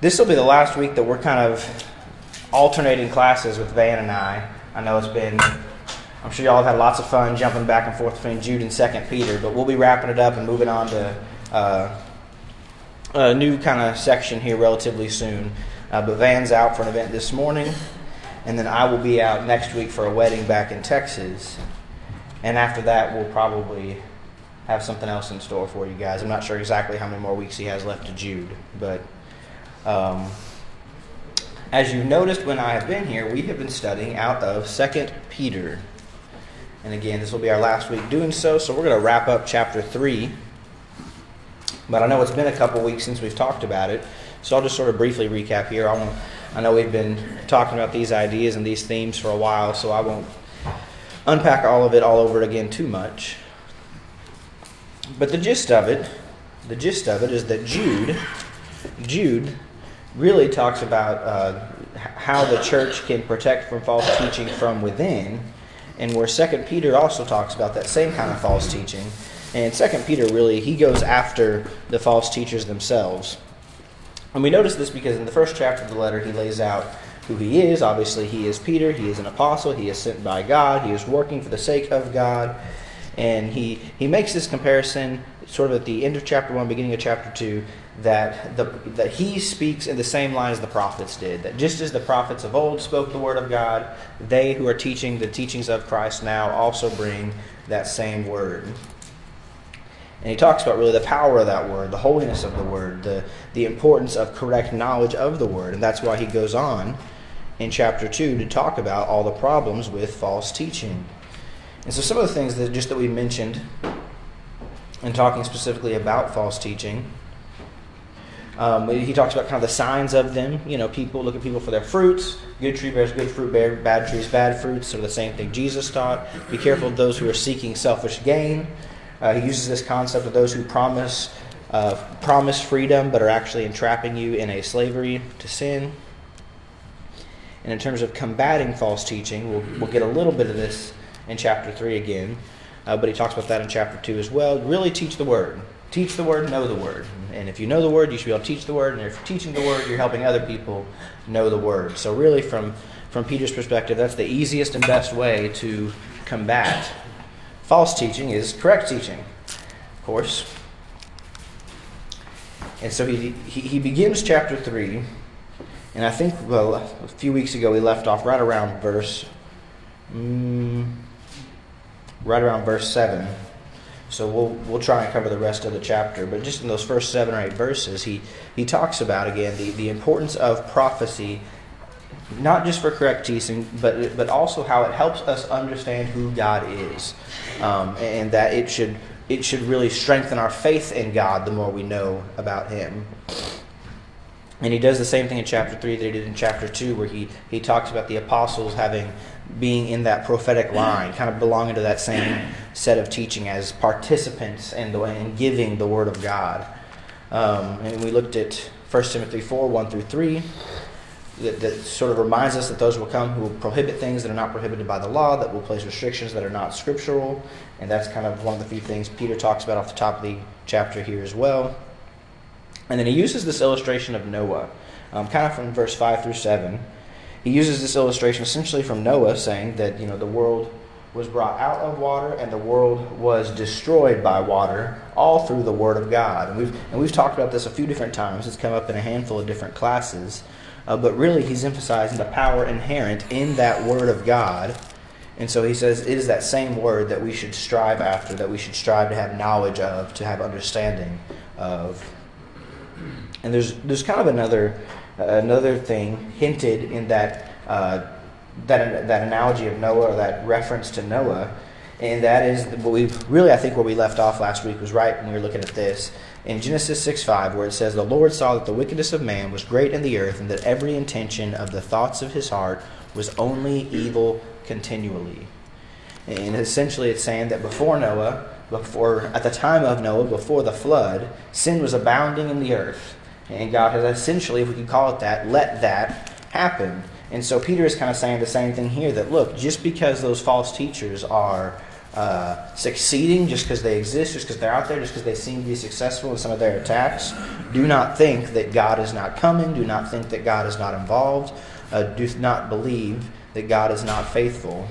this will be the last week that we're kind of alternating classes with Van and I. I know it's been, I'm sure y'all have had lots of fun jumping back and forth between Jude and Second Peter, but we'll be wrapping it up and moving on to uh, a new kind of section here relatively soon. Uh, but Van's out for an event this morning, and then I will be out next week for a wedding back in Texas. And after that, we'll probably have something else in store for you guys. I'm not sure exactly how many more weeks he has left to Jude, but um, as you noticed when I have been here, we have been studying out of Second Peter. And again, this will be our last week doing so, so we're going to wrap up chapter 3. But I know it's been a couple weeks since we've talked about it, so I'll just sort of briefly recap here. I, won't, I know we've been talking about these ideas and these themes for a while, so I won't unpack all of it all over again too much. But the gist of it, the gist of it is that Jude, Jude really talks about uh, how the church can protect from false teaching from within, and where Second Peter also talks about that same kind of false teaching. And Second Peter really he goes after the false teachers themselves. And we notice this because in the first chapter of the letter he lays out who he is. Obviously, he is Peter. He is an apostle. He is sent by God. He is working for the sake of God. And he, he makes this comparison sort of at the end of chapter 1, beginning of chapter 2, that, the, that he speaks in the same line as the prophets did. That just as the prophets of old spoke the word of God, they who are teaching the teachings of Christ now also bring that same word. And he talks about really the power of that word, the holiness of the word, the, the importance of correct knowledge of the word. And that's why he goes on in chapter 2 to talk about all the problems with false teaching. And so some of the things that just that we mentioned in talking specifically about false teaching, um, he talks about kind of the signs of them. You know, people look at people for their fruits. Good tree bears good fruit, bear, bad trees bad fruits. So the same thing Jesus taught. Be careful of those who are seeking selfish gain. Uh, he uses this concept of those who promise uh, promise freedom but are actually entrapping you in a slavery to sin. And in terms of combating false teaching, we'll, we'll get a little bit of this in chapter 3 again, uh, but he talks about that in chapter 2 as well. Really teach the word. Teach the word, know the word. And if you know the word, you should be able to teach the word. And if you're teaching the word, you're helping other people know the word. So, really, from, from Peter's perspective, that's the easiest and best way to combat false teaching is correct teaching, of course. And so he, he, he begins chapter 3 and I think, well, a few weeks ago we left off right around verse, mm, right around verse seven. So we'll we'll try and cover the rest of the chapter. But just in those first seven or eight verses, he he talks about again the, the importance of prophecy, not just for correct teaching, but but also how it helps us understand who God is, um, and that it should it should really strengthen our faith in God the more we know about Him. And he does the same thing in chapter 3 that he did in chapter 2, where he, he talks about the apostles having being in that prophetic line, kind of belonging to that same set of teaching as participants in, the, in giving the word of God. Um, and we looked at 1 Timothy 4 1 through 3. That, that, sort of reminds us that those will come who will prohibit things that are not prohibited by the law, that will place restrictions that are not scriptural. And that's kind of one of the few things Peter talks about off the top of the chapter here as well. And then he uses this illustration of Noah, um, kind of from verse 5 through 7. He uses this illustration essentially from Noah, saying that you know the world was brought out of water and the world was destroyed by water, all through the Word of God. And we've, and we've talked about this a few different times. It's come up in a handful of different classes. Uh, but really, he's emphasizing the power inherent in that Word of God. And so he says it is that same Word that we should strive after, that we should strive to have knowledge of, to have understanding of. And there's there's kind of another another thing hinted in that uh, that that analogy of Noah or that reference to Noah, and that is what we really I think where we left off last week was right when we were looking at this in Genesis six five where it says the Lord saw that the wickedness of man was great in the earth and that every intention of the thoughts of his heart was only evil continually. And essentially, it's saying that before Noah, before at the time of Noah, before the flood, sin was abounding in the earth. And God has essentially, if we could call it that, let that happen. And so Peter is kind of saying the same thing here that look, just because those false teachers are uh, succeeding just because they exist, just because they're out there, just because they seem to be successful in some of their attacks. Do not think that God is not coming. Do not think that God is not involved. Uh, do not believe that God is not faithful.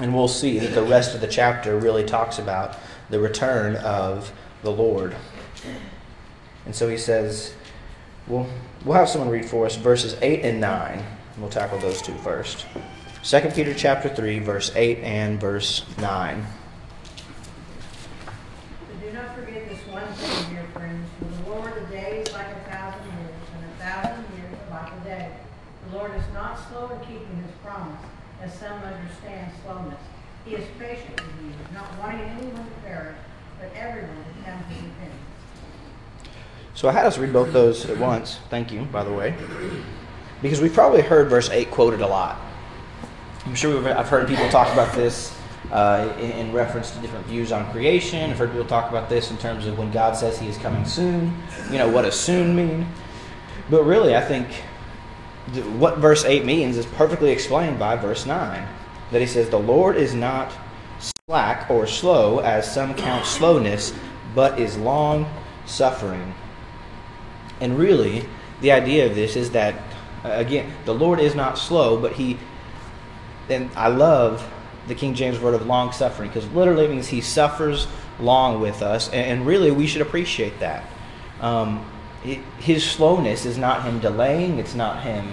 And we'll see that the rest of the chapter really talks about the return of the Lord. And so he says, we'll, we'll have someone read for us verses 8 and 9. And We'll tackle those two first. 2 Peter chapter 3, verse 8 and verse 9. But do not forget this one thing, dear friends. For the Lord, a day is like a thousand years, and a thousand years like a day. The Lord is not slow in keeping his promise, as some understand slowness. He is patient with you, not wanting anyone to perish, but everyone to come to repentance. So I had us read both those at once. Thank you, by the way. Because we've probably heard verse 8 quoted a lot. I'm sure I've heard people talk about this uh, in, in, reference to different views on creation. I've heard people talk about this in terms of when God says He is coming soon. You know, what does soon mean? But really, I think what verse 8 means is perfectly explained by verse 9. That He says, The Lord is not slack or slow, as some count slowness, but is long suffering. And really, the idea of this is that, uh, again, the Lord is not slow, but He and I love the King James word of long suffering because literally means he suffers long with us, and, really we should appreciate that. Um, his slowness is not him delaying, it's not him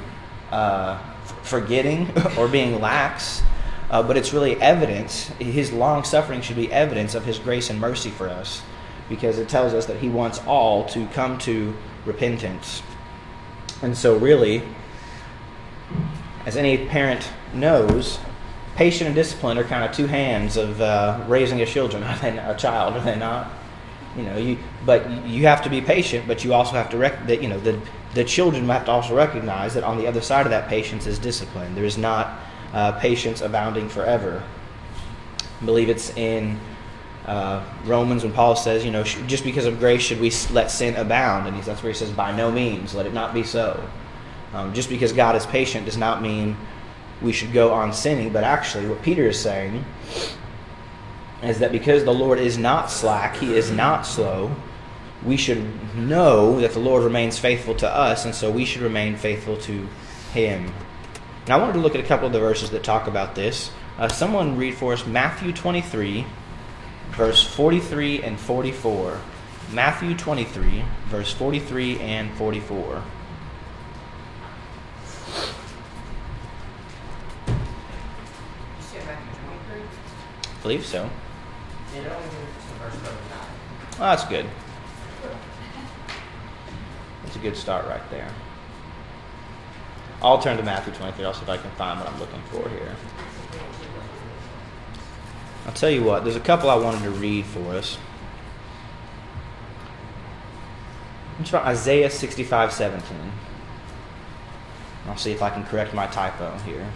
uh, forgetting or being lax, uh, but it's really evidence. His long suffering should be evidence of his grace and mercy for us because it tells us that he wants all to come to repentance. And so, really, as any parent knows, patience and discipline are kind of two hands of uh, raising a children, a child, are they not? You know, you but you have to be patient, but you also have to rec- that you know the the children have to also recognize that on the other side of that patience is discipline. There is not uh, patience abounding forever. I believe it's in uh, Romans when Paul says, you know, just because of grace should we let sin abound, and that's where he says, by no means, let it not be so. Um, just because God is patient does not mean we should go on sinning, but actually, what Peter is saying is that because the Lord is not slack, he is not slow, we should know that the Lord remains faithful to us, and so we should remain faithful to him. Now, I wanted to look at a couple of the verses that talk about this. Uh, someone read for us Matthew 23, verse 43 and 44. Matthew 23, verse 43 and 44. I believe so. It only to verse 39. Well, that's good. That's a good start right there. I'll turn to Matthew 23. I'll see if I can find what I'm looking for here. I'll tell you what, there's a couple I wanted to read for us. It's from Isaiah 65 17. I'll see if I can correct my typo here.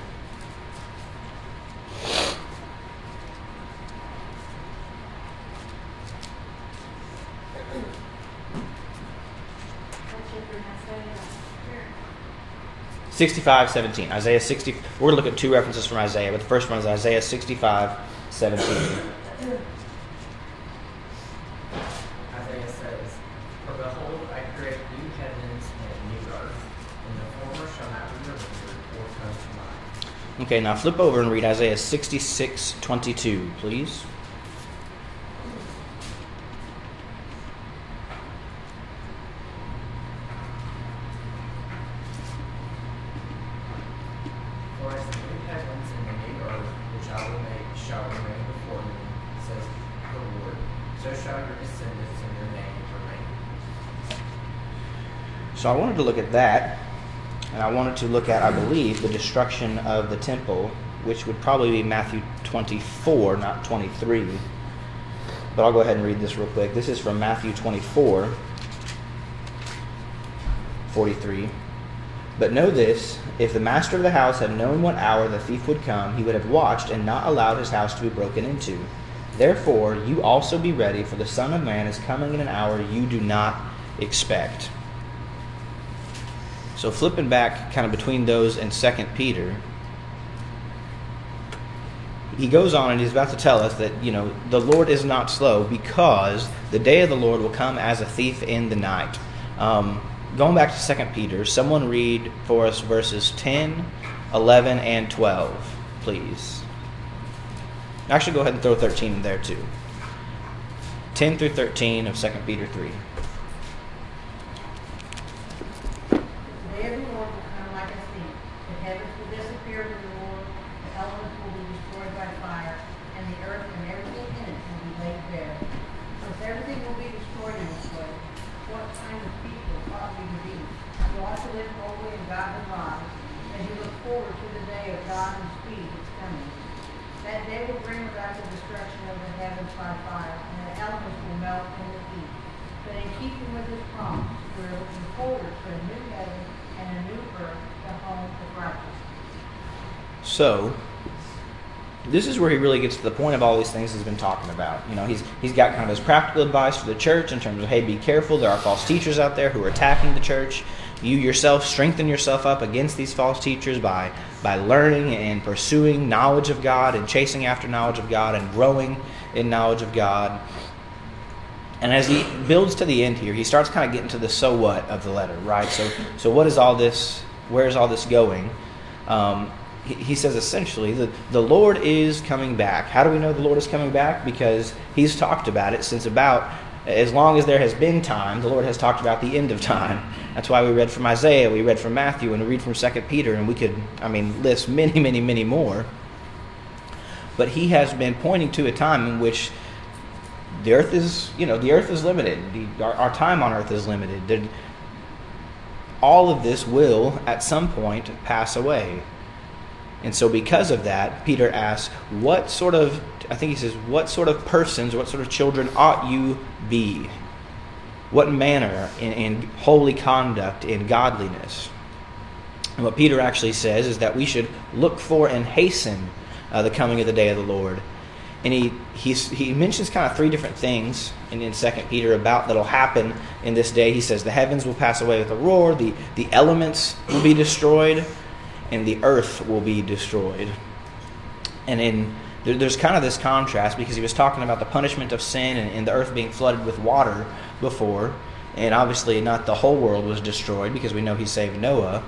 Sixty-five, seventeen. Isaiah 60. We're going to look at two references from Isaiah, but the first one is Isaiah 65, 17. Isaiah says, For behold, I create new heavens and new earth, and the former shall not be remembered or come to mind. Okay, now flip over and read Isaiah 66, 22, please. So I wanted to look at that, and I wanted to look at, I believe, the destruction of the temple, which would probably be Matthew 24, not 23. But I'll go ahead and read this real quick. This is from Matthew 24, 43. But know this if the master of the house had known what hour the thief would come, he would have watched and not allowed his house to be broken into. Therefore, you also be ready, for the Son of Man is coming in an hour you do not expect. So flipping back kind of between those and Second Peter, he goes on and he's about to tell us that you know the Lord is not slow because the day of the Lord will come as a thief in the night. Um, going back to Second Peter, someone read for us verses 10, 11, and 12, please. Actually, go ahead and throw 13 in there too. 10 through 13 of 2 Peter 3. The day of the Lord will come like a thief. The heavens will disappear from the Lord, the elements will be destroyed by fire, and the earth and everything in it will be laid bare. Since everything will be destroyed in this way, what kind of people ought we to be? You ought to live holy and godly lives, as you look forward to the day of God and speed its coming. That day will bring about the destruction of the heavens by fire, and the elements will melt in the heat. But in keeping with his promise, we are looking forward to a new heaven and a new earth, the home of righteousness. So, this is where he really gets to the point of all these things he's been talking about. You know, he's he's got kind of his practical advice for the church in terms of hey, be careful. There are false teachers out there who are attacking the church. You yourself strengthen yourself up against these false teachers by by learning and pursuing knowledge of God and chasing after knowledge of God and growing in knowledge of God. And as he builds to the end here, he starts kind of getting to the so what of the letter, right? So, so what is all this? Where is all this going? Um, he, he says essentially that the Lord is coming back. How do we know the Lord is coming back? Because he's talked about it since about as long as there has been time. The Lord has talked about the end of time. That's why we read from Isaiah, we read from Matthew, and we read from Second Peter, and we could, I mean, list many, many, many more. But he has been pointing to a time in which the earth is, you know, the earth is limited. The, our, our, time on earth is limited. The, all of this will, at some point, pass away. And so, because of that, Peter asks, What sort of, I think he says, what sort of persons, what sort of children ought you be? What manner in, in holy conduct, in godliness? And what Peter actually says is that we should look for and hasten uh, the coming of the day of the Lord and he he's, he mentions kind of three different things in, in 2 peter about that'll happen in this day. He says the heavens will pass away with a roar the, the elements will be destroyed and the earth will be destroyed. And in there, there's kind of this contrast because he was talking about the punishment of sin and, and the earth being flooded with water before. And obviously not the whole world was destroyed because we know he saved noah.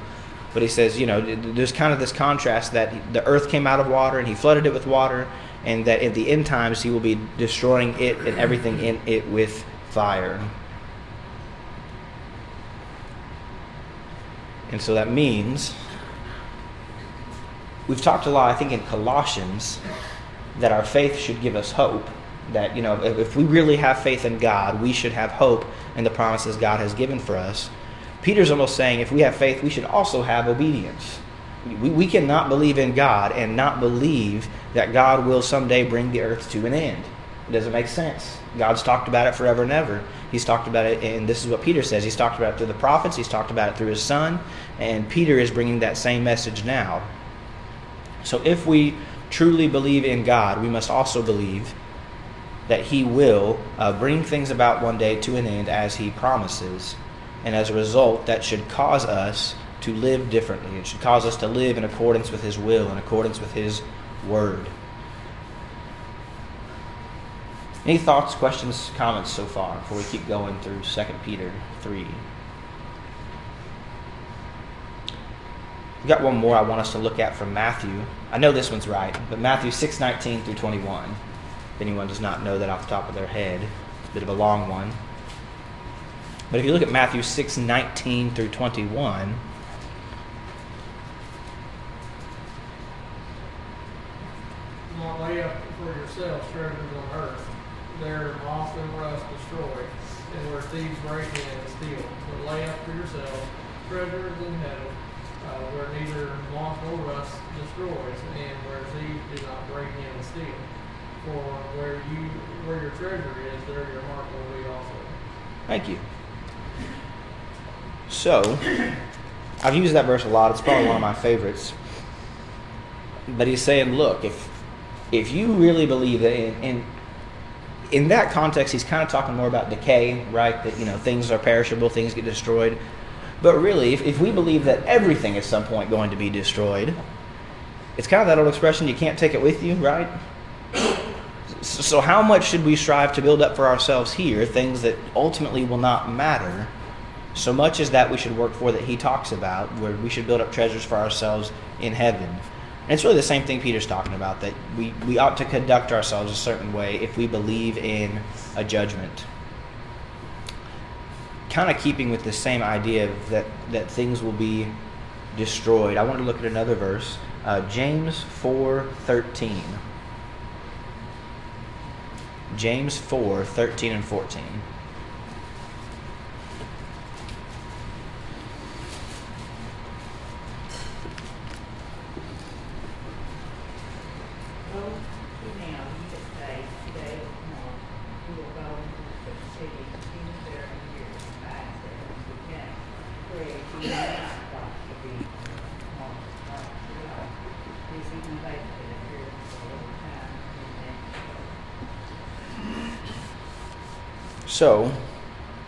But he says you know there's kind of this contrast that the earth came out of water and he flooded it with water and that at the end times he will be destroying it and everything in it with fire. And so that means we've talked a lot, I think, in Colossians that our faith should give us hope. That, you know, if, if we really have faith in God, we should have hope in the promises God has given for us. Peter's almost saying if we have faith, we should also have obedience. We, we cannot believe in God and not believe that God will someday bring the earth to an end. It doesn't make sense. God's talked about it forever and ever. He's talked about it, and this is what Peter says. He's talked about it through the prophets, he's talked about it through his son, and Peter is bringing that same message now. So if we truly believe in God, we must also believe that he will uh, bring things about one day to an end as he promises. And as a result, that should cause us to live differently. It should cause us to live in accordance with His will, in accordance with His word. Any thoughts, questions, comments so far before we keep going through 2 Peter 3? We've got one more I want us to look at from Matthew. I know this one's right, but Matthew 6:19 through 21. If anyone does not know that off the top of their head, it's a bit of a long one. But if you look at Matthew 6:19 through 21, not lay up for yourselves treasures on earth, there moth and rust destroy, and where thieves break in and steal. But lay up for yourselves treasures in heaven, uh, where neither moth nor rust destroys, and where thieves do not break in and steal. For where you where your treasure is, there your heart will be also. Thank you. So, I've used that verse a lot. It's probably one of my favorites. But he's saying, look, if if you really believe that in, in that context, he's kind of talking more about decay, right? That you know things are perishable, things get destroyed. But really, if, if we believe that everything at some point going to be destroyed, it's kind of that old expression you can't take it with you, right? So how much should we strive to build up for ourselves here, things that ultimately will not matter? So much as that we should work for that he talks about, where we should build up treasures for ourselves in heaven. And it's really the same thing Peter's talking about, that we, we ought to conduct ourselves a certain way if we believe in a judgment. Kind of keeping with the same idea that, that things will be destroyed. I want to look at another verse, uh, James 4.13. James 4, 13 and 14. Go to now, you that say, today or tomorrow, we will go into the city, continue there and here, and back there, and we can pray, we know not what to be, tomorrow, tomorrow, tomorrow. Please even faithfully appear for a little time, and then So,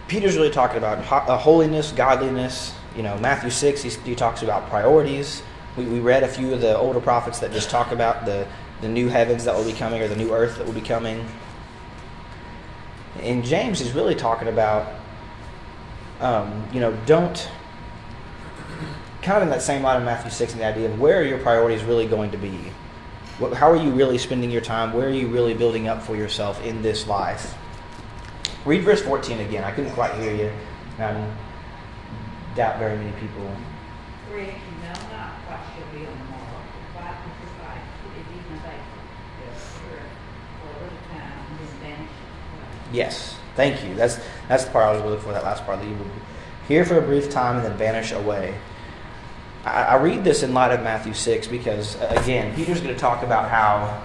Peter's really talking about uh, holiness, godliness. You know, Matthew 6, he, he talks about priorities. We, we read a few of the older prophets that just talk about the, the new heavens that will be coming or the new earth that will be coming. And James is really talking about, um, you know, don't, kind of in that same line of Matthew 6 and the idea of where are your priorities really going to be? What, how are you really spending your time? Where are you really building up for yourself in this life? Read verse 14 again. I couldn't quite hear you. I doubt very many people. For if you know not what shall be on the morrow, why life, it is even faithful, yes, for a little time, and then. Yes, thank you. That's that's the part I was looking for. That last part that you would here for a brief time and then vanish away. I, I read this in light of Matthew six because again, Peter's going to talk about how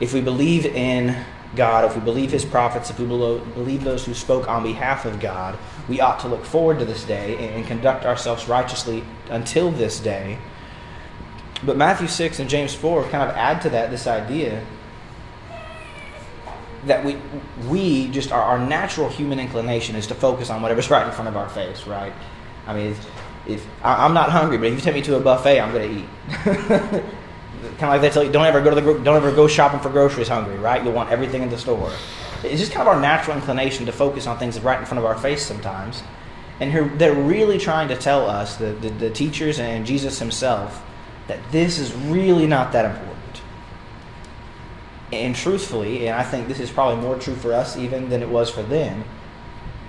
if we believe in God, if we believe His prophets, if we believe those who spoke on behalf of God, we ought to look forward to this day and, conduct ourselves righteously until this day. But Matthew six and James four kind of add to that this idea that we we just our, our natural human inclination is to focus on whatever's right in front of our face, right? I mean, if, if I'm not hungry, but if you take me to a buffet, I'm going to eat. kind of like they tell you, don't ever go to the gro- don't ever go shopping for groceries hungry, right? You'll want everything in the store. It's just kind of our natural inclination to focus on things right in front of our face sometimes. And they're really trying to tell us, the, the, the teachers and Jesus himself, that this is really not that important. And truthfully, and I think this is probably more true for us even than it was for them,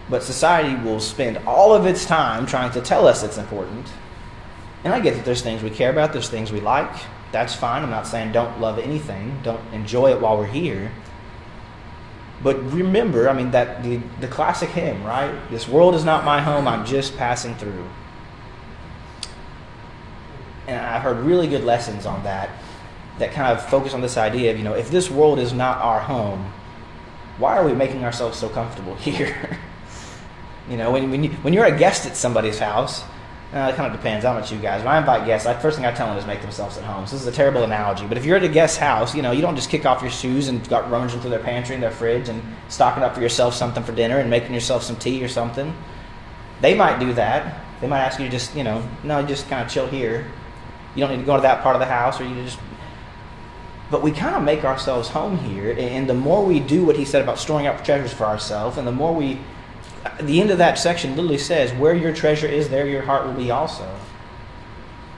but society will spend all of its time trying to tell us it's important. And I get that there's things we care about, there's things we like. That's fine. I'm not saying don't love anything, don't enjoy it while we're here. But remember, I mean, that the, the classic hymn, right? This world is not my home, I'm just passing through. And I've heard really good lessons on that that kind of focus on this idea of, you know, if this world is not our home, why are we making ourselves so comfortable here? you know, when, when, you, when you're a guest at somebody's house, uh, it kind of depends. I don't you guys. When I invite guests, the first thing I tell them is make themselves at home. So this is a terrible analogy, but if you're at a guest house, you know, you don't just kick off your shoes and start rummaging through their pantry and their fridge and stocking up for yourself something for dinner and making yourself some tea or something. They might do that. They might ask you to just, you know, no, just kind of chill here. You don't need to go to that part of the house, or you just. But we kind of make ourselves home here, and the more we do what he said about storing up treasures for ourselves, and the more we the end of that section literally says, Where your treasure is, there your heart will be also.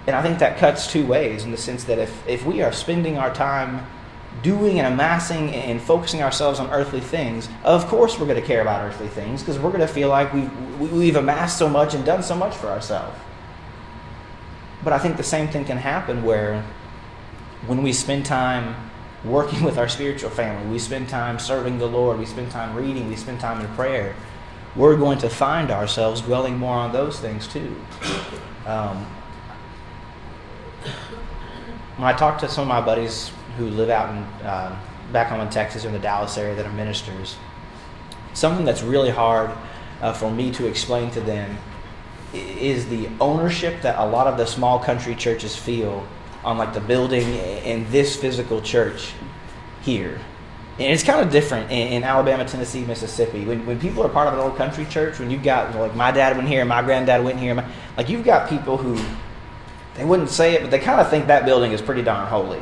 And I think that cuts two ways in the sense that if, if we are spending our time doing and amassing and focusing ourselves on earthly things, of course we're going to care about earthly things because we're going to feel like we've, we've amassed so much and done so much for ourselves. But I think the same thing can happen where when we spend time working with our spiritual family, we spend time serving the Lord, we spend time reading, we spend time in prayer we're going to find ourselves dwelling more on those things too. Um, when I talk to some of my buddies who live out in uh, back home in Texas or in the Dallas area that are ministers, something that's really hard uh, for me to explain to them is the ownership that a lot of the small country churches feel on like the building in this physical church here. And it's kind of different in, in, Alabama, Tennessee, Mississippi. When, when people are part of an old country church, when you've got, like, my dad went here, my granddad went here, my, like, you've got people who they wouldn't say it, but they kind of think that building is pretty darn holy.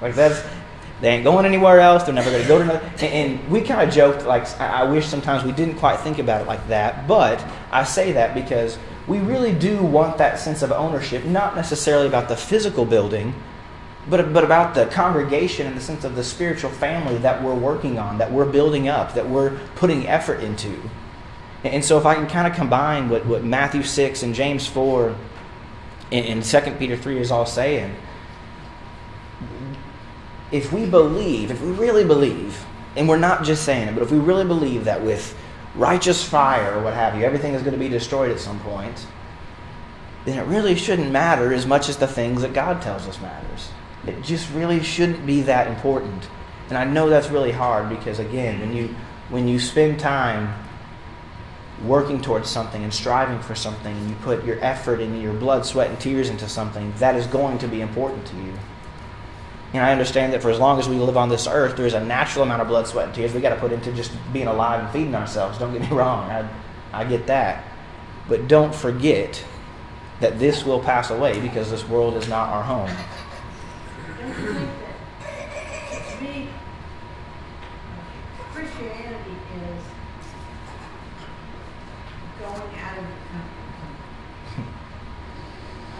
Like that's they ain't going anywhere else. They're never going to go to another. And, and we kind of joked like I, I wish sometimes we didn't quite think about it like that. But I say that because we really do want that sense of ownership, not necessarily about the physical building, but but about the congregation in the sense of the spiritual family that we're working on, that we're building up, that we're putting effort into. And so if I can kind of combine what, what Matthew 6 and James 4 and, and 2 Peter 3 is all saying, if we believe, if we really believe, and we're not just saying it, but if we really believe that with righteous fire or what have you, everything is going to be destroyed at some point, then it really shouldn't matter as much as the things that God tells us matters. It just really shouldn't be that important. And I know that's really hard because again, when you when you spend time working towards something and striving for something and you put your effort and your blood, sweat and tears into something, that is going to be important to you. And I understand that for as long as we live on this earth, there is a natural amount of blood, sweat, and tears we got to put into just being alive and feeding ourselves. Don't get me wrong. I, I get that. But don't forget that this will pass away because this world is not our home. To me, Christianity is going out of the zone.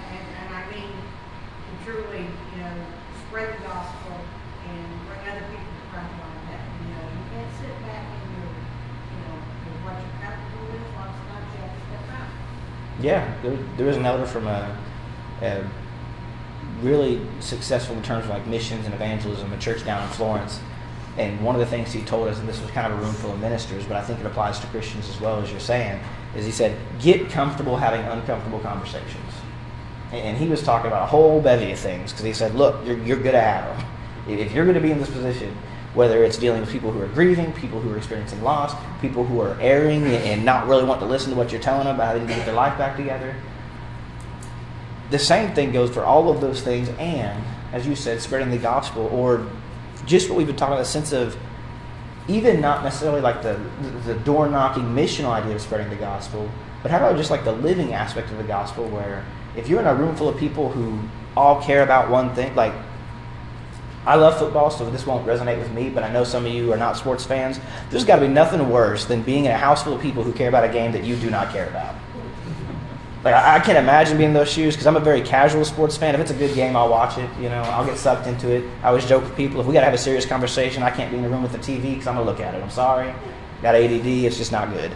And, and I mean, to truly, you know, spread the gospel and bring other people to Christ like that. You know, you can't sit back in your, you know, with what you're comfortable with, you have to step out. Yeah, there, was an elder from a really successful in terms of like missions and evangelism, a church down in Florence. And one of the things he told us, and this was kind of a room full of ministers, but I think it applies to Christians as well as you're saying, is he said, get comfortable having uncomfortable conversations. And, he was talking about a whole bevy of things because he said, look, you're, you're going to have them. If you're going to be in this position, whether it's dealing with people who are grieving, people who are experiencing loss, people who are erring and not really want to listen to what you're telling them about how they need to get their life back together. The same thing goes for all of those things, and as you said, spreading the gospel, or just what we've been talking about, the sense of even not necessarily like the the door knocking missional idea of spreading the gospel, but how about just like the living aspect of the gospel, where if you're in a room full of people who all care about one thing, like I love football, so this won't resonate with me, but I know some of you are not sports fans. There's got to be nothing worse than being in a house full of people who care about a game that you do not care about. Like I, I can't imagine being in those shoes because I'm a very casual sports fan. If it's a good game, I'll watch it. You know, I'll get sucked into it. I always joke with people if we got to have a serious conversation, I can't be in the room with the TV because I'm gonna look at it. I'm sorry, got ADD. It's just not good.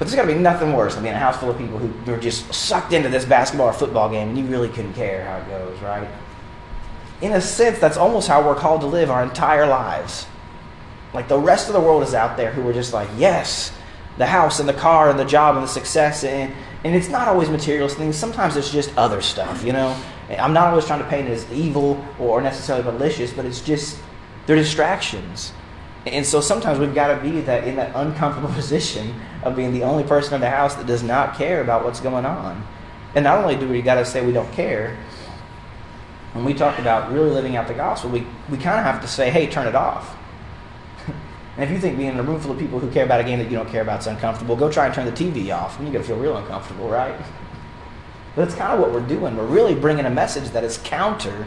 But there's got to be nothing worse than being a house full of people who are just sucked into this basketball or football game and you really couldn't care how it goes, right? In a sense, that's almost how we're called to live our entire lives. Like the rest of the world is out there who are just like, yes, the house and the car and the job and the success. And, and it's not always materialist things. Sometimes it's just other stuff, you know? I'm not always trying to paint it as evil or necessarily malicious, but it's just, they're distractions. And so sometimes we've got to be that in that uncomfortable position of being the only person in the house that does not care about what's going on. And not only do we got to say we don't care, when we talk about really living out the gospel, we, we kind of have to say, hey, turn it off. And if you think being in a room full of people who care about a game that you don't care about is uncomfortable, go try and turn the TV off, and you're going to feel real uncomfortable, right? But that's kind of what we're doing. We're really bringing a message that is counter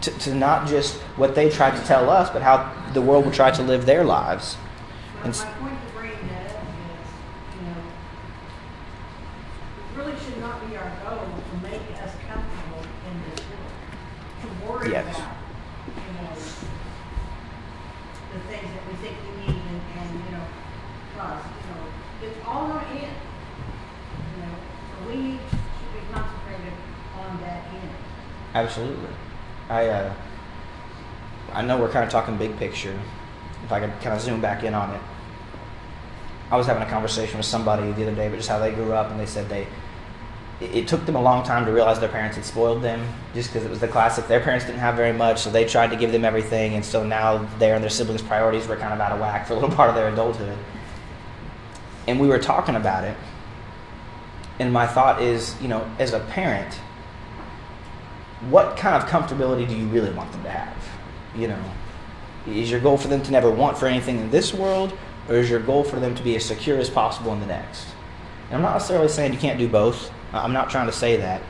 to, to not just what they try to tell us, but how the world will try to live their lives. My, And my point to bring that up is, you know, it really should not be our goal to make us comfortable in this world. To worry Yes. about, you know, the things that we think we need and, and, you know, cause, you know, it's all gonna end. You know, so we need to be concentrated on that end. Absolutely. I uh, I know we're kind of talking big picture. If I could kind of zoom back in on it, I was having a conversation with somebody the other day, but just how they grew up, and they said they it, it took them a long time to realize their parents had spoiled them, just because it was the classic. Their parents didn't have very much, so they tried to give them everything, and so now their and their siblings' priorities were kind of out of whack for a little part of their adulthood. And we were talking about it, and my thought is, you know, as a parent what kind of comfortability do you really want them to have? You know, is your goal for them to never want for anything in this world, or is your goal for them to be as secure as possible in the next? And I'm not necessarily saying you can't do both. I'm not trying to say that.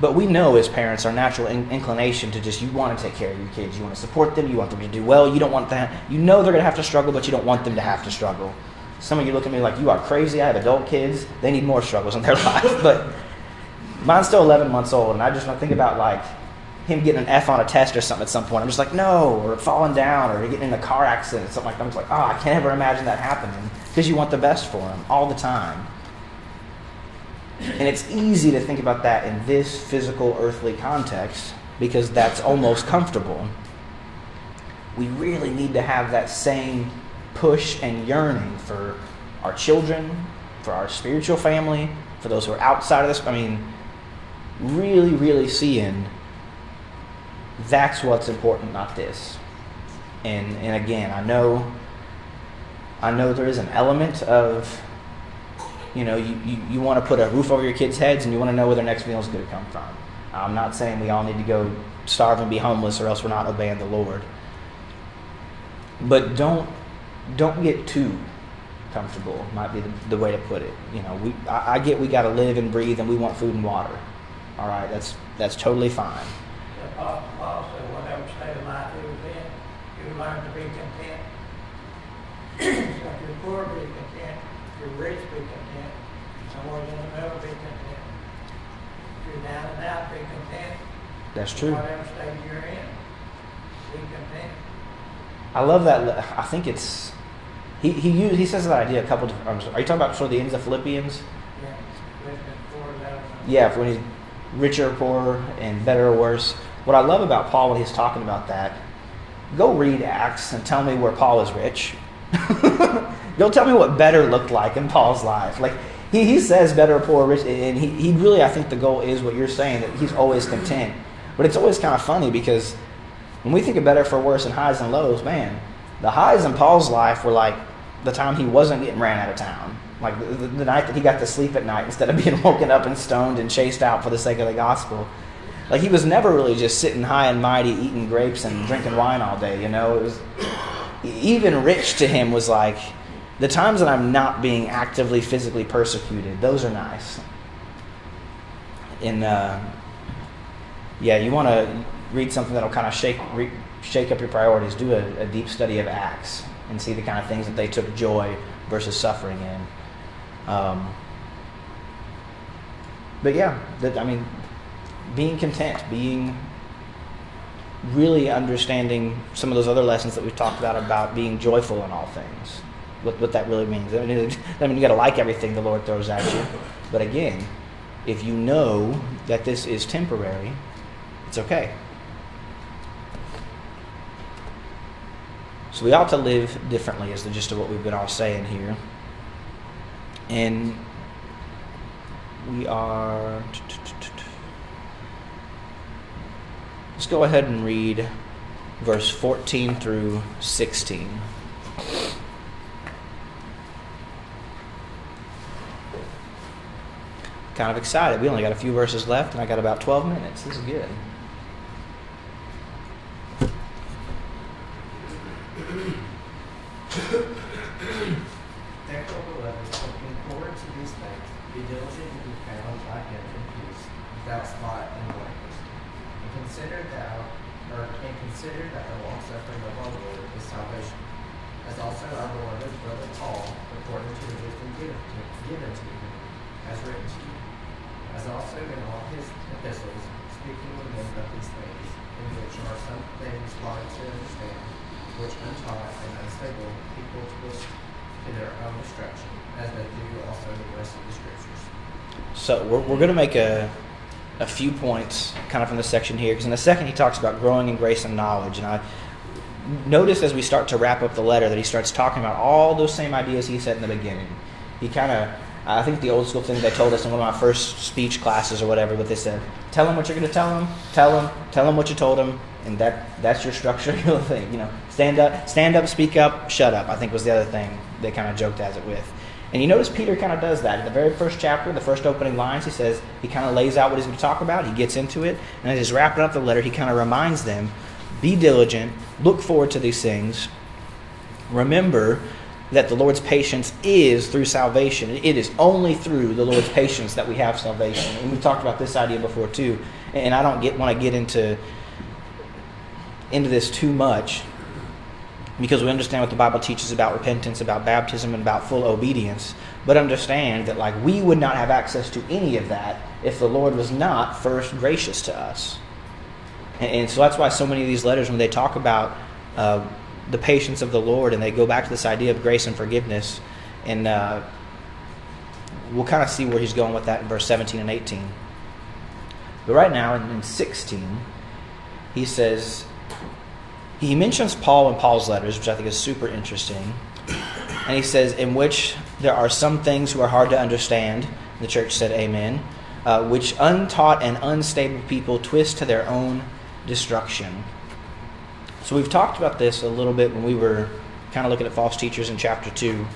But we know as parents our natural in- inclination to just you want to take care of your kids, you want to support them, you want them to do well. You don't want that. You know they're going to have to struggle, but you don't want them to have to struggle. Some of you look at me like you are crazy. I have adult kids; they need more struggles in their life. But mine's still 11 months old, and I just think about like him getting an F on a test or something at some point. I'm just like, no, or falling down, or getting in a car accident, or something like that. I'm just like, oh, I can't ever imagine that happening because you want the best for him all the time. And it's easy to think about that in this physical, earthly context because that's almost comfortable. We really need to have that same push and yearning for our children, for our spiritual family, for those who are outside of this. I mean, really, really seeing that's what's important, not this. And and again, I know I know there is an element of you know, you, you, you want to put a roof over your kids' heads and you want to know where their next meal is going to come from. I'm not saying we all need to go starve and be homeless or else we're not obeying the Lord. But don't don't get too comfortable might be the, the way to put it. You know, we I, I get we got to live and breathe and we want food and water. All right, that's that's totally fine. The Apostle Paul said, whatever state of life he was in, you learn to be content. so if you're poor, be content. If you're rich, be content. Somewhere in the middle, be content. If you're down and out, be content. That's true. Whatever state you're in, be content. I love that. I think it's he he used, he says that idea a couple. Of, are you talking about sort of the ends of Philippians? Yeah, Philippians four eleven. Yeah, when he's richer or poorer and better or worse. What I love about Paul when he's talking about that, go read Acts and tell me where Paul is rich. go tell me what better looked like in Paul's life. Like he, he says better, or poor, rich, and he, he really I think the goal is what you're saying that he's always content. But it's always kind of funny because when we think of better for worse and highs and lows, man, the highs in Paul's life were like the time he wasn't getting ran out of town. Like the, the, night that he got to sleep at night instead of being woken up and stoned and chased out for the sake of the gospel. Like he was never really just sitting high and mighty, eating grapes and drinking wine all day. You know, it was even rich to him was like the times that I'm not being actively physically persecuted. Those are nice. And uh, yeah, you want to read something that'll kind of shake re, shake up your priorities. Do a, a deep study of Acts and see the kind of things that they took joy versus suffering in. Um, but yeah, that, I mean, being content, being really understanding some of those other lessons that we've talked about about being joyful in all things. What, what that really means. I mean, I mean, you got to like everything the Lord throws at you. But again, if you know that this is temporary, it's okay. So we ought to live differently, is the gist of what we've been all saying here. And we are. Let's go ahead and read verse 14 through 16. Kind of excited. We only got a few verses left, and I got about 12 minutes. This is good. Therefore, beloved, looking forward to these things, be diligent to be found by him in peace, without spot and blameless. And consider thou, or and consider that the long suffering of our Lord is salvation, as also our beloved brother Paul, according to the wisdom given to, given to him, has written to you, as also in all his epistles, speaking with them of these things, in which are some things hard to understand, which untaught and unstable people twist to their own destruction, as they do also the rest of the scriptures. So we're, we're going to make a, a few points kind of from this section here, because in a second he talks about growing in grace and knowledge. And I notice as we start to wrap up the letter that he starts talking about all those same ideas he said in the beginning. He kind of, I think the old school thing they told us in one of my first speech classes or whatever, but they said, tell them what you're going to tell them, tell them, tell them what you told them, and that that's your structure the thing. You know, stand up, stand up, speak up, shut up. I think was the other thing they kind of joked as it with. And you notice Peter kind of does that. In the very first chapter, the first opening lines, he says, he kind of lays out what he's going to talk about. He gets into it. And as he's wrapping up the letter, he kind of reminds them be diligent, look forward to these things. Remember that the Lord's patience is through salvation. It is only through the Lord's patience that we have salvation. And we've talked about this idea before too. And I don't get want to get into into this too much because we understand what the Bible teaches about repentance, about baptism, and about full obedience. But understand that like we would not have access to any of that if the Lord was not first gracious to us. And, and so that's why so many of these letters, when they talk about uh, the patience of the Lord, and they go back to this idea of grace and forgiveness. And uh, we'll kind of see where he's going with that in verse 17 and 18. But right now, in, in 16, he says, he mentions Paul and Paul's letters, which I think is super interesting. And he says, in which there are some things who are hard to understand. The church said, Amen. Uh, which untaught and unstable people twist to their own destruction. So we've talked about this a little bit when we were kind of looking at false teachers in chapter 2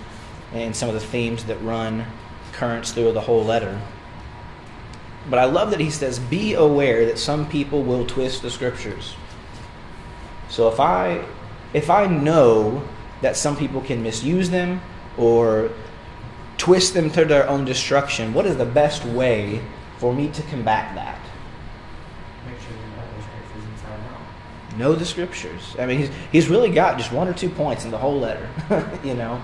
and some of the themes that run currents through the whole letter. But I love that he says, Be aware that some people will twist the scriptures. So if I if I know that some people can misuse them or twist them to their own destruction, what is the best way for me to combat that? Know the scriptures. I mean, he's, he's really got just one or two points in the whole letter, you know.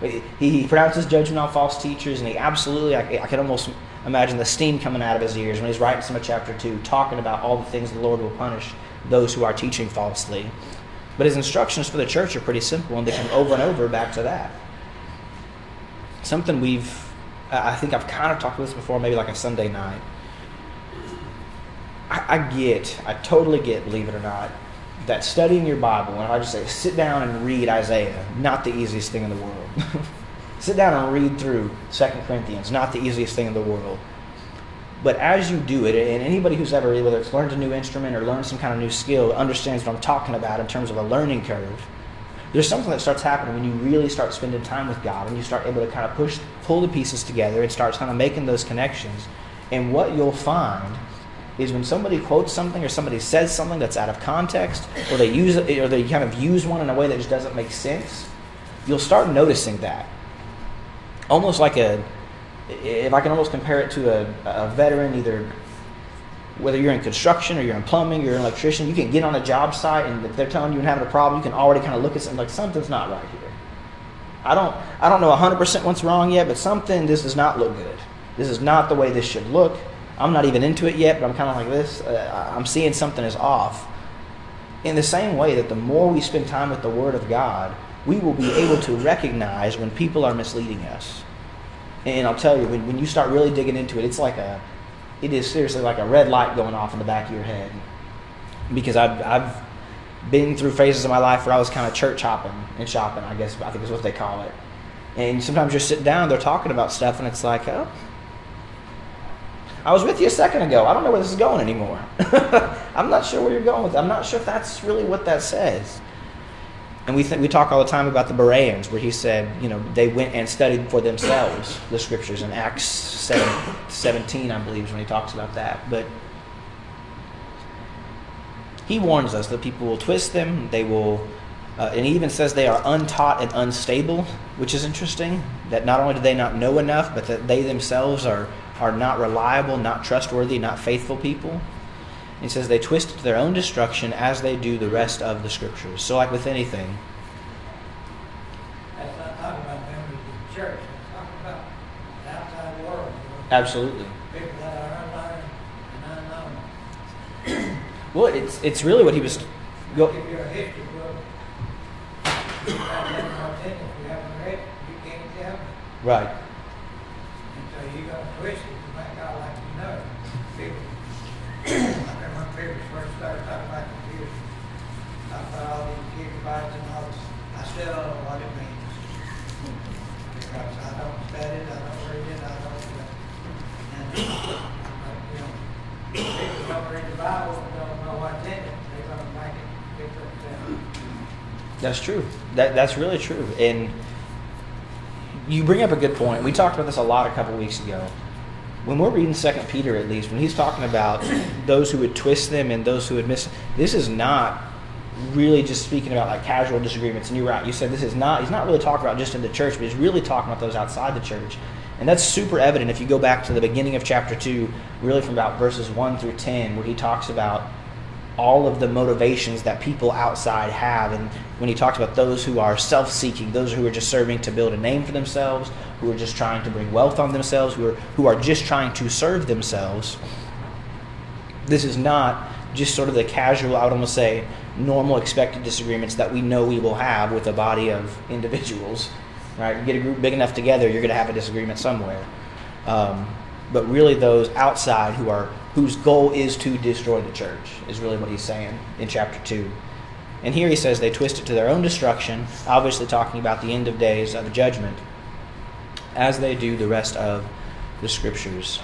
He, he pronounces judgment on false teachers, and he absolutely, I, I can almost imagine the steam coming out of his ears when he's writing some of chapter 2, talking about all the things the Lord will punish those who are teaching falsely. But his instructions for the church are pretty simple, and they come over and over back to that. Something we've, I think I've kind of talked about this before, maybe like a Sunday night. I, I get, I totally get, believe it or not, that studying your Bible, and I just say sit down and read Isaiah, not the easiest thing in the world. sit down and read through Second Corinthians, not the easiest thing in the world. But as you do it, and anybody who's ever, whether it's learned a new instrument or learned some kind of new skill, understands what I'm talking about in terms of a learning curve. There's something that starts happening when you really start spending time with God and you start able to kind of push, pull the pieces together and start kind of making those connections. And what you'll find is when somebody quotes something or somebody says something that's out of context or they use it or they kind of use one in a way that just doesn't make sense you'll start noticing that. Almost like a if i can almost compare it to a, a veteran either whether you're in construction or you're in plumbing or you're an electrician you can get on a job site and if they're telling you you're having a problem you can already kind of look at something like something's not right here. I don't i don't know 100% what's wrong yet but something this does not look good. This is not the way this should look I'm not even into it yet, but I'm kind of like this. Uh, I'm seeing something is off. In the same way that the more we spend time with the Word of God, we will be able to recognize when people are misleading us. And I'll tell you, when, when you start really digging into it, it's like a, it is seriously like a red light going off in the back of your head. Because I've, I've been through phases of my life where I was kind of church hopping and shopping, I guess, I think is what they call it. And sometimes you're sitting down, they're talking about stuff, and it's like, oh, I was with you a second ago. I don't know where this is going anymore. I'm not sure where you're going with it. I'm not sure if that's really what that says. And we, th- we talk all the time about the Bereans, where he said, you know, they went and studied for themselves the scriptures. In Acts 7, 17, I believe, is when he talks about that. But he warns us that people will twist them, they will, uh, and he even says they are untaught and unstable, which is interesting. That not only do they not know enough, but that they themselves are are not reliable, not trustworthy, not faithful people. He says they twist to their own destruction as they do the rest of the scriptures. So, like with anything. That's not talking about members of the church, it's talking about the outside world. Absolutely. People that are unlearned and unknown. Well, it's, it's really what he was. Go, right. And so you're gonna twist it to make out like you know. People, I remember when people first started talking about computers, talking about all these gigabytes and all this, I still don't know what it means. Because I don't study it, I don't read it, I don't, uh, and, uh, you know, people don't read the Bible and don't know what's in it, they're gonna make it different, uh, That's true. That that's really true. And you bring up a good point. We talked about this a lot a couple weeks ago. When we're reading Second Peter, at least, when he's talking about those who would twist them and those who would miss, this is not really just speaking about like casual disagreements. And you're right. You said this is not. He's not really talking about just in the church, but he's really talking about those outside the church. And that's super evident if you go back to the beginning of chapter two, really from about verses one through ten, where he talks about all of the motivations that people outside have. And when he talks about those who are self seeking, those who are just serving to build a name for themselves, who are just trying to bring wealth on themselves, who are, who are just trying to serve themselves, this is not just sort of the casual, I would almost say, normal expected disagreements that we know we will have with a body of individuals. Right? You get a group big enough together, you're going to have a disagreement somewhere. Um, but really, those outside who are whose goal is to destroy the church is really what he's saying in chapter two. And here he says they twist it to their own destruction, obviously talking about the end of days of judgment, as they do the rest of the scriptures.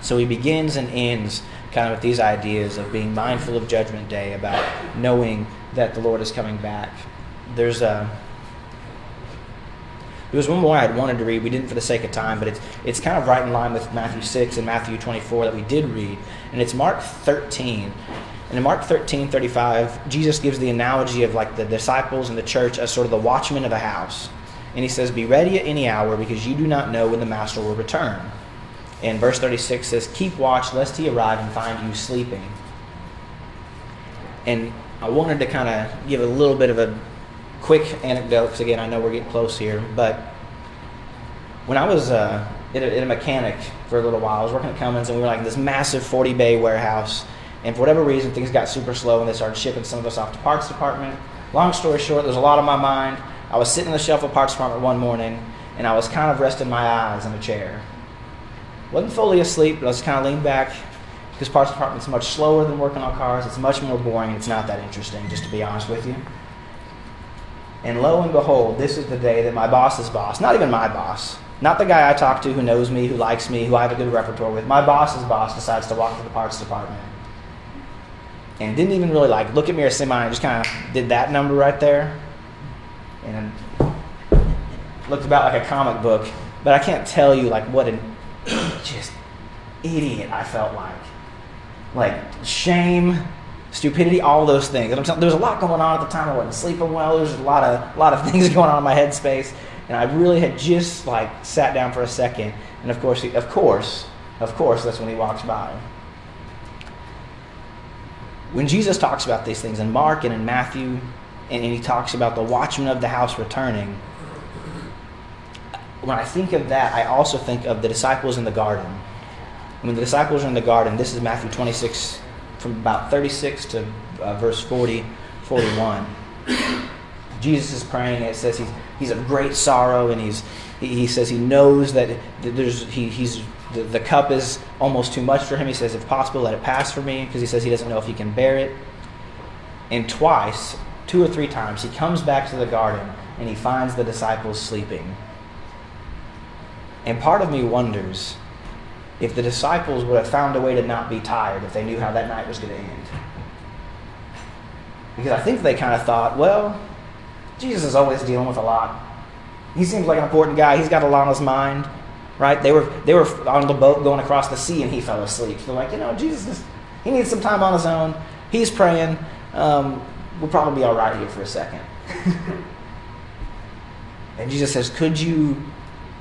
So he begins and ends kind of with these ideas of being mindful of Judgment Day, about knowing that the Lord is coming back. There's a there was one more I had wanted to read. We didn't for the sake of time, but it's it's kind of right in line with Matthew six and Matthew twenty four that we did read, and it's Mark thirteen. And in Mark 13, 35, Jesus gives the analogy of like the disciples and the church as sort of the watchmen of a house. And he says, Be ready at any hour because you do not know when the master will return. And verse 36 says, Keep watch lest he arrive and find you sleeping. And I wanted to kind of give a little bit of a quick anecdote because, again, I know we're getting close here. But when I was uh, a, a mechanic for a little while, I was working at Cummins and we were like in this massive 40 bay warehouse. And for whatever reason, things got super slow and they started shipping some of us off to parts department. Long story short, there's a lot on my mind. I was sitting in the shelf of parts department one morning and I was kind of resting my eyes in a chair wasn't fully asleep, but I was kind of leaned back because parts department's much slower than working on cars. It's much more boring. It's not that interesting, just to be honest with you. And lo and behold, this is the day that my boss's boss, not even my boss, not the guy I talk to who knows me, who likes me, who I have a good repertoire with, my boss's boss decides to walk to the parts department. And didn't even really like look at me or say mine, just kind of did that number right there. And looked about like a comic book. But I can't tell you like what an just idiot I felt like. Like shame, stupidity, all those things. And I'm telling, there was a lot going on at the time. I wasn't sleeping well. There was a lot of a lot of things going on in my headspace, and I really had just like sat down for a second. And of course, he, of course, of course, that's when he walks by. When Jesus talks about these things in Mark and in Matthew, and, and he talks about the watchman of the house returning, when I think of that, I also think of the disciples in the garden. When the disciples are in the garden, this is Matthew 26, from about 36 to uh, verse 40, 41. Jesus is praying, and it says he's, he's of great sorrow, and he's, he, he says he knows that there's, he, he's, the, the cup is almost too much for him. He says, if possible, let it pass for me, because he says he doesn't know if he can bear it. And twice, two or three times, he comes back to the garden and he finds the disciples sleeping. And part of me wonders if the disciples would have found a way to not be tired if they knew how that night was going to end. Because I think they kind of thought, well, Jesus is always dealing with a lot. He seems like an important guy. He's got a lot on his mind, right? They were they were on the boat going across the sea, and he fell asleep. They're like, you know, Jesus, he needs some time on his own. He's praying. Um, we'll probably be all right here for a second. and Jesus says, could you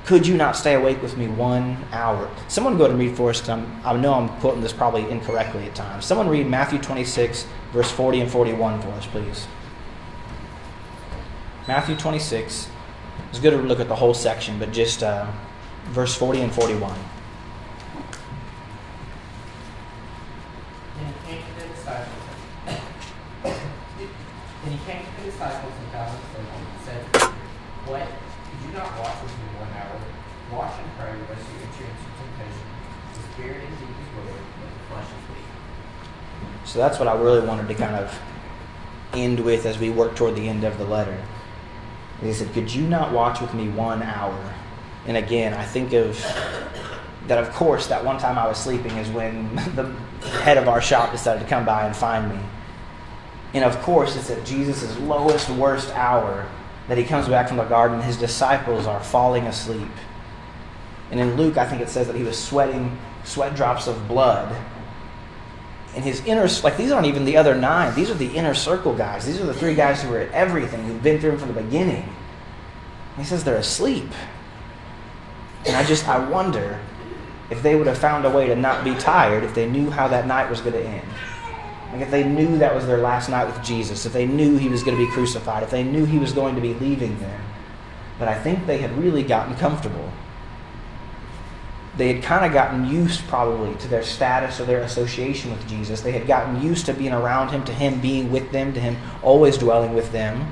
could you not stay awake with me one hour? Someone go to read for us, because I know I'm quoting this probably incorrectly at times. Someone read Matthew 26, verse 40 and 41 for us, please. Matthew 26. It's good to look at the whole section, but just uh, verse 40 and 41. Then he came to the disciples. and said What? You not watch with me one hour? Watch and pray lest you enter into temptation. The spirit indeed is willing, but the flesh is weak. So that's what I really wanted to kind of end with as we work toward the end of the letter. He said, Could you not watch with me one hour? And again, I think of that, of course, that one time I was sleeping is when the head of our shop decided to come by and find me. And of course, it's at Jesus' lowest, worst hour that he comes back from the garden. His disciples are falling asleep. And in Luke, I think it says that he was sweating sweat drops of blood. And his inner, like these aren't even the other nine. These are the inner circle guys. These are the three guys who were at everything, who've been through him from the beginning. He says they're asleep. And I just, I wonder if they would have found a way to not be tired if they knew how that night was going to end. Like if they knew that was their last night with Jesus, if they knew he was going to be crucified, if they knew he was going to be leaving them. But I think they had really gotten comfortable. They had kind of gotten used, probably, to their status or their association with Jesus. They had gotten used to being around him, to him being with them, to him always dwelling with them.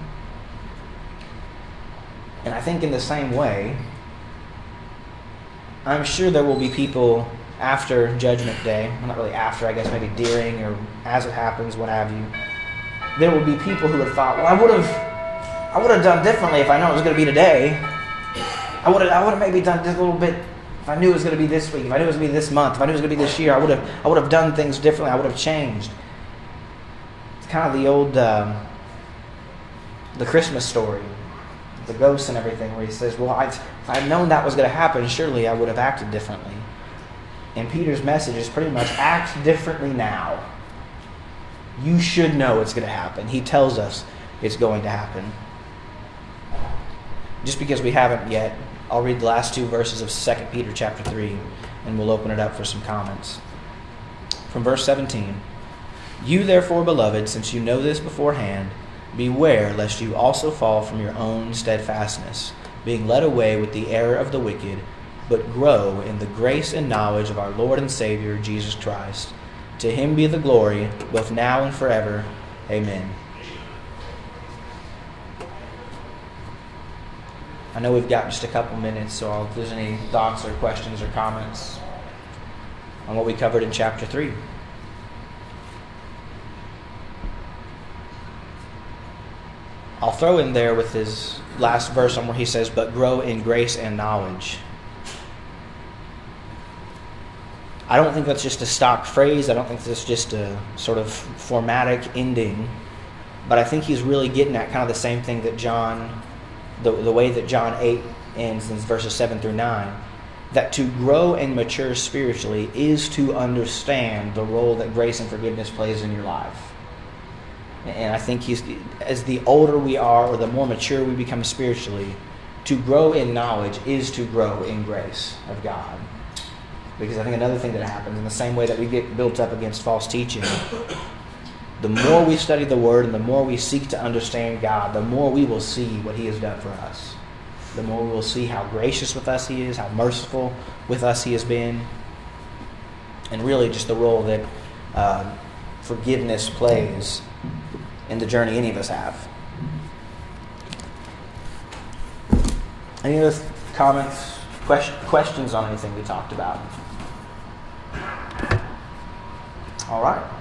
And I think in the same way, I'm sure there will be people after Judgment Day, not really after, I guess maybe during or as it happens, what have you. There will be people who have thought, well, I would have, I would have done differently if I know it was going to be today. I would have, I would have maybe done just a little bit if I knew it was going to be this week. If I knew it was going to be this month. If I knew it was going to be this year, I would have, I would have done things differently. I would have changed. It's kind of the old, um, the Christmas story the ghosts and everything, where he says, Well, i if I'd known that was going to happen, surely I would have acted differently. And Peter's message is pretty much act differently now. You should know it's going to happen. He tells us it's going to happen. Just because we haven't yet, I'll read the last two verses of 2 Peter chapter 3, and we'll open it up for some comments. From verse 17 You, therefore, beloved, since you know this beforehand, Beware lest you also fall from your own steadfastness, being led away with the error of the wicked, but grow in the grace and knowledge of our Lord and Savior, Jesus Christ. To him be the glory, both now and forever. Amen. I know we've got just a couple minutes, so if there's any thoughts or questions or comments on what we covered in chapter 3. I'll throw in there with his last verse on where he says, But grow in grace and knowledge. I don't think that's just a stock phrase. I don't think that's just a sort of formatic ending. But I think he's really getting at kind of the same thing that John, the, the way that John 8 ends in verses 7 through 9. That to grow and mature spiritually is to understand the role that grace and forgiveness plays in your life. And I think he's as the older we are or the more mature we become spiritually, to grow in knowledge is to grow in grace of God. Because I think another thing that happens, in the same way that we get built up against false teaching, the more we study the Word and the more we seek to understand God, the more we will see what He has done for us. The more we will see how gracious with us He is, how merciful with us He has been, and really just the role that uh, forgiveness plays in the journey any of us have. Any other comments, questions on anything we talked about? All right.